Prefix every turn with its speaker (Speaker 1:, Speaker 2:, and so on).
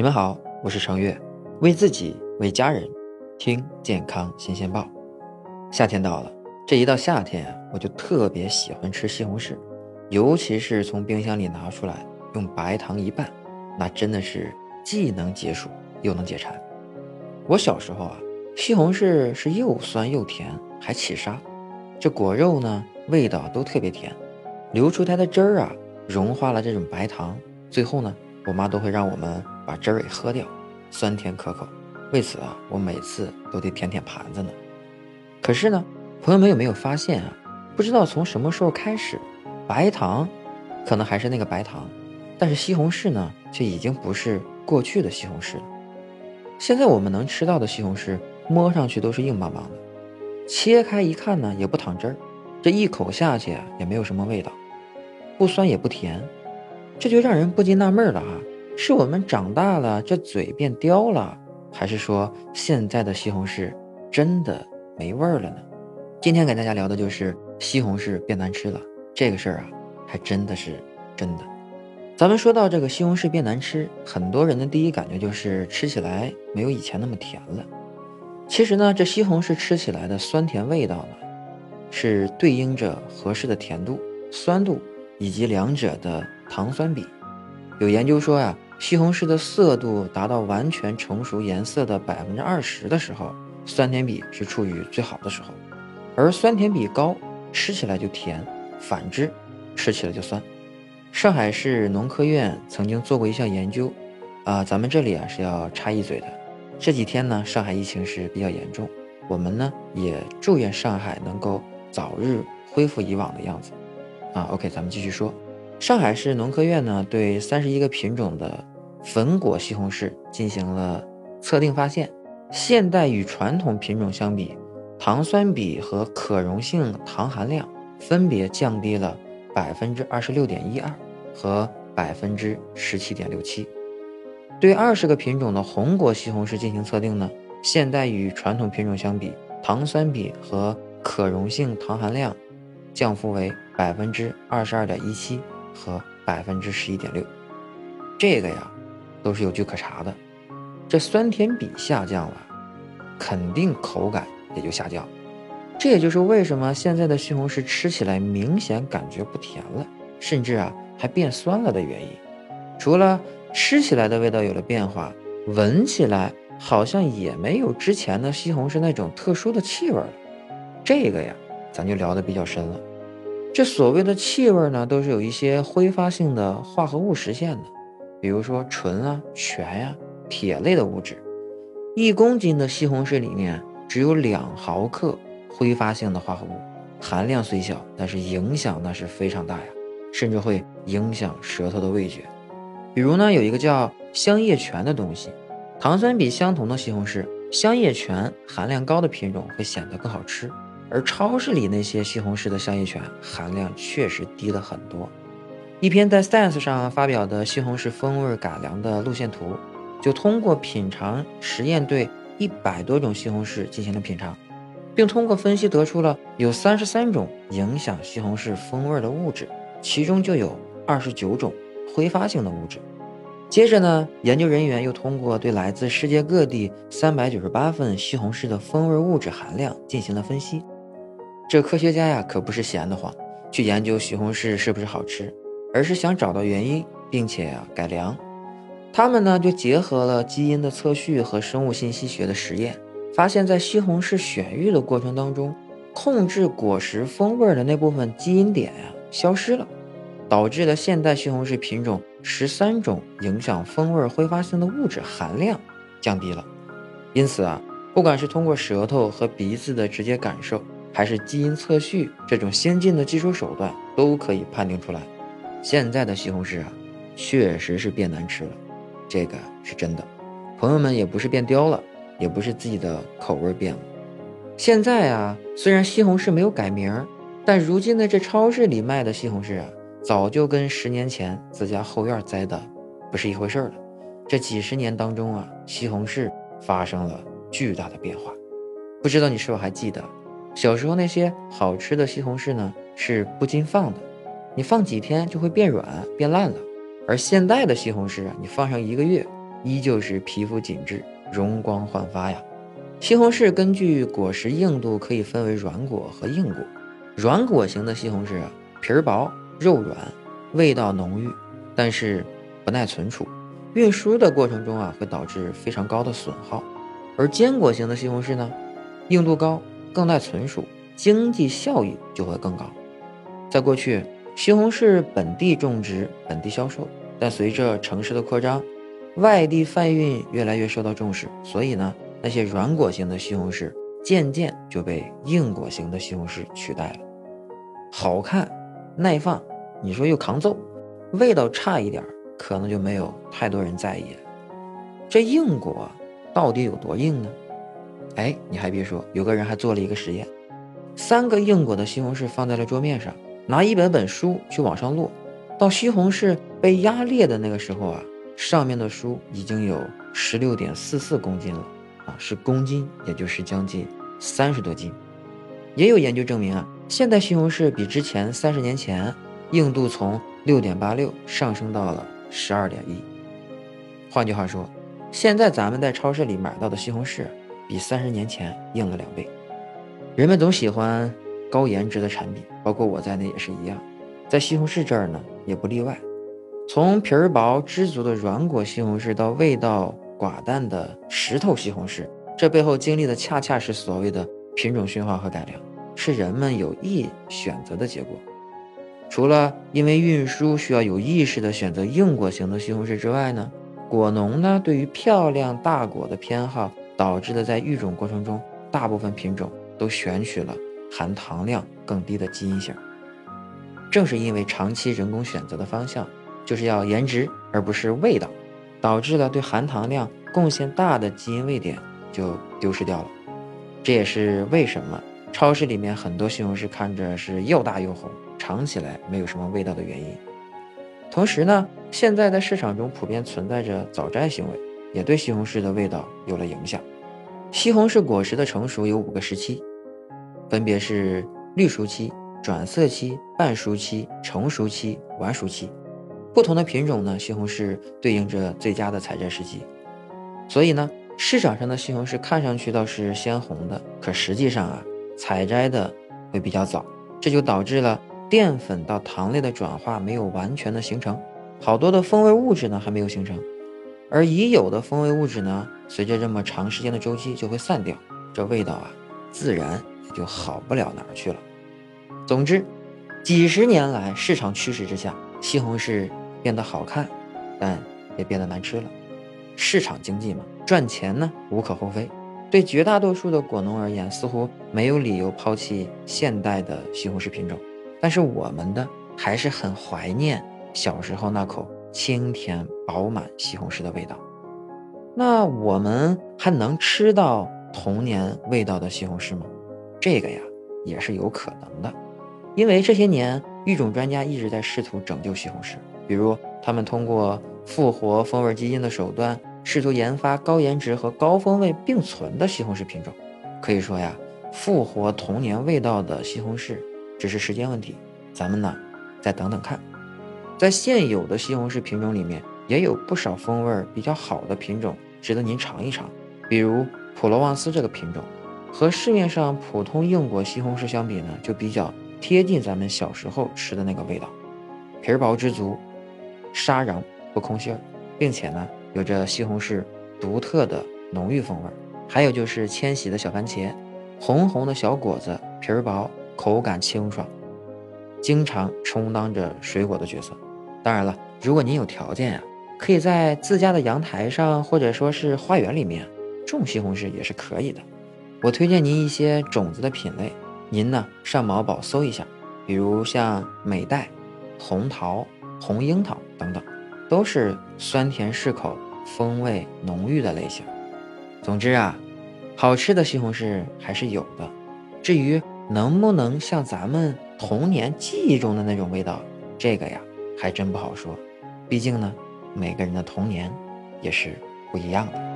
Speaker 1: 你们好，我是程月，为自己为家人听健康新鲜报。夏天到了，这一到夏天啊，我就特别喜欢吃西红柿，尤其是从冰箱里拿出来，用白糖一拌，那真的是既能解暑又能解馋。我小时候啊，西红柿是又酸又甜，还起沙，这果肉呢味道都特别甜，流出它的汁儿啊，融化了这种白糖，最后呢。我妈都会让我们把汁儿给喝掉，酸甜可口。为此啊，我每次都得舔舔盘子呢。可是呢，朋友们有没有发现啊？不知道从什么时候开始，白糖可能还是那个白糖，但是西红柿呢，却已经不是过去的西红柿了。现在我们能吃到的西红柿，摸上去都是硬邦邦的，切开一看呢，也不淌汁儿，这一口下去也没有什么味道，不酸也不甜。这就让人不禁纳闷了啊，是我们长大了，这嘴变刁了，还是说现在的西红柿真的没味儿了呢？今天给大家聊的就是西红柿变难吃了这个事儿啊，还真的是真的。咱们说到这个西红柿变难吃，很多人的第一感觉就是吃起来没有以前那么甜了。其实呢，这西红柿吃起来的酸甜味道呢，是对应着合适的甜度、酸度以及两者的。糖酸比，有研究说呀，西红柿的色度达到完全成熟颜色的百分之二十的时候，酸甜比是处于最好的时候，而酸甜比高，吃起来就甜；反之，吃起来就酸。上海市农科院曾经做过一项研究，啊，咱们这里啊是要插一嘴的。这几天呢，上海疫情是比较严重，我们呢也祝愿上海能够早日恢复以往的样子。啊，OK，咱们继续说。上海市农科院呢，对三十一个品种的粉果西红柿进行了测定，发现现代与传统品种相比，糖酸比和可溶性糖含量分别降低了百分之二十六点一二和百分之十七点六七。对二十个品种的红果西红柿进行测定呢，现代与传统品种相比，糖酸比和可溶性糖含量降幅为百分之二十二点一七。和百分之十一点六，这个呀，都是有据可查的。这酸甜比下降了，肯定口感也就下降。这也就是为什么现在的西红柿吃起来明显感觉不甜了，甚至啊还变酸了的原因。除了吃起来的味道有了变化，闻起来好像也没有之前的西红柿那种特殊的气味了。这个呀，咱就聊得比较深了。这所谓的气味呢，都是有一些挥发性的化合物实现的，比如说醇啊、醛呀、铁类的物质。一公斤的西红柿里面只有两毫克挥发性的化合物，含量虽小，但是影响那是非常大呀，甚至会影响舌头的味觉。比如呢，有一个叫香叶醛的东西，糖酸比相同的西红柿，香叶醛含量高的品种会显得更好吃。而超市里那些西红柿的香叶醛含量确实低了很多。一篇在 Science 上发表的西红柿风味改良的路线图，就通过品尝实验对一百多种西红柿进行了品尝，并通过分析得出了有三十三种影响西红柿风味的物质，其中就有二十九种挥发性的物质。接着呢，研究人员又通过对来自世界各地三百九十八份西红柿的风味物质含量进行了分析。这科学家呀，可不是闲得慌，去研究西红柿是不是好吃，而是想找到原因，并且呀改良。他们呢就结合了基因的测序和生物信息学的实验，发现，在西红柿选育的过程当中，控制果实风味的那部分基因点呀消失了，导致了现代西红柿品种十三种影响风味挥发性的物质含量降低了。因此啊，不管是通过舌头和鼻子的直接感受。还是基因测序这种先进的技术手段都可以判定出来，现在的西红柿啊，确实是变难吃了，这个是真的。朋友们也不是变刁了，也不是自己的口味变了。现在啊，虽然西红柿没有改名，但如今的这超市里卖的西红柿啊，早就跟十年前自家后院栽的不是一回事了。这几十年当中啊，西红柿发生了巨大的变化，不知道你是否还记得？小时候那些好吃的西红柿呢，是不禁放的，你放几天就会变软变烂了。而现在的西红柿啊，你放上一个月依旧是皮肤紧致、容光焕发呀。西红柿根据果实硬度可以分为软果和硬果。软果型的西红柿皮儿薄、肉软，味道浓郁，但是不耐存储，运输的过程中啊会导致非常高的损耗。而坚果型的西红柿呢，硬度高，更耐存储，经济效益就会更高。在过去，西红柿本地种植、本地销售，但随着城市的扩张，外地贩运越来越受到重视，所以呢，那些软果型的西红柿渐渐就被硬果型的西红柿取代了。好看、耐放，你说又抗揍，味道差一点，可能就没有太多人在意了。这硬果到底有多硬呢？哎，你还别说，有个人还做了一个实验，三个硬果的西红柿放在了桌面上。拿一本本书去往上摞，到西红柿被压裂的那个时候啊，上面的书已经有十六点四四公斤了啊，是公斤，也就是将近三十多斤。也有研究证明啊，现代西红柿比之前三十年前硬度从六点八六上升到了十二点一。换句话说，现在咱们在超市里买到的西红柿比三十年前硬了两倍。人们总喜欢。高颜值的产品，包括我在内也是一样，在西红柿这儿呢也不例外。从皮儿薄汁足的软果西红柿到味道寡淡的石头西红柿，这背后经历的恰恰是所谓的品种驯化和改良，是人们有意选择的结果。除了因为运输需要有意识的选择硬果型的西红柿之外呢，果农呢对于漂亮大果的偏好，导致的在育种过程中，大部分品种都选取了。含糖量更低的基因型，正是因为长期人工选择的方向就是要颜值而不是味道，导致了对含糖量贡献大的基因位点就丢失掉了。这也是为什么超市里面很多西红柿看着是又大又红，尝起来没有什么味道的原因。同时呢，现在在市场中普遍存在着早摘行为，也对西红柿的味道有了影响。西红柿果实的成熟有五个时期。分别是绿熟期、转色期、半熟期、成熟期、晚熟期。不同的品种呢，西红柿对应着最佳的采摘时机。所以呢，市场上的西红柿看上去倒是鲜红的，可实际上啊，采摘的会比较早，这就导致了淀粉到糖类的转化没有完全的形成，好多的风味物质呢还没有形成，而已有的风味物质呢，随着这么长时间的周期就会散掉，这味道啊，自然也。就好不了哪儿去了。总之，几十年来市场驱使之下，西红柿变得好看，但也变得难吃了。市场经济嘛，赚钱呢无可厚非。对绝大多数的果农而言，似乎没有理由抛弃现代的西红柿品种。但是我们的还是很怀念小时候那口清甜饱满西红柿的味道。那我们还能吃到童年味道的西红柿吗？这个呀也是有可能的，因为这些年育种专家一直在试图拯救西红柿，比如他们通过复活风味基因的手段，试图研发高颜值和高风味并存的西红柿品种。可以说呀，复活童年味道的西红柿只是时间问题，咱们呢再等等看。在现有的西红柿品种里面，也有不少风味比较好的品种值得您尝一尝，比如普罗旺斯这个品种。和市面上普通硬果西红柿相比呢，就比较贴近咱们小时候吃的那个味道，皮儿薄汁足，沙瓤不空心儿，并且呢有着西红柿独特的浓郁风味。还有就是千禧的小番茄，红红的小果子，皮儿薄，口感清爽，经常充当着水果的角色。当然了，如果您有条件呀，可以在自家的阳台上或者说是花园里面种西红柿也是可以的。我推荐您一些种子的品类，您呢上某宝搜一下，比如像美代、红桃、红樱桃等等，都是酸甜适口、风味浓郁的类型。总之啊，好吃的西红柿还是有的。至于能不能像咱们童年记忆中的那种味道，这个呀还真不好说。毕竟呢，每个人的童年也是不一样的。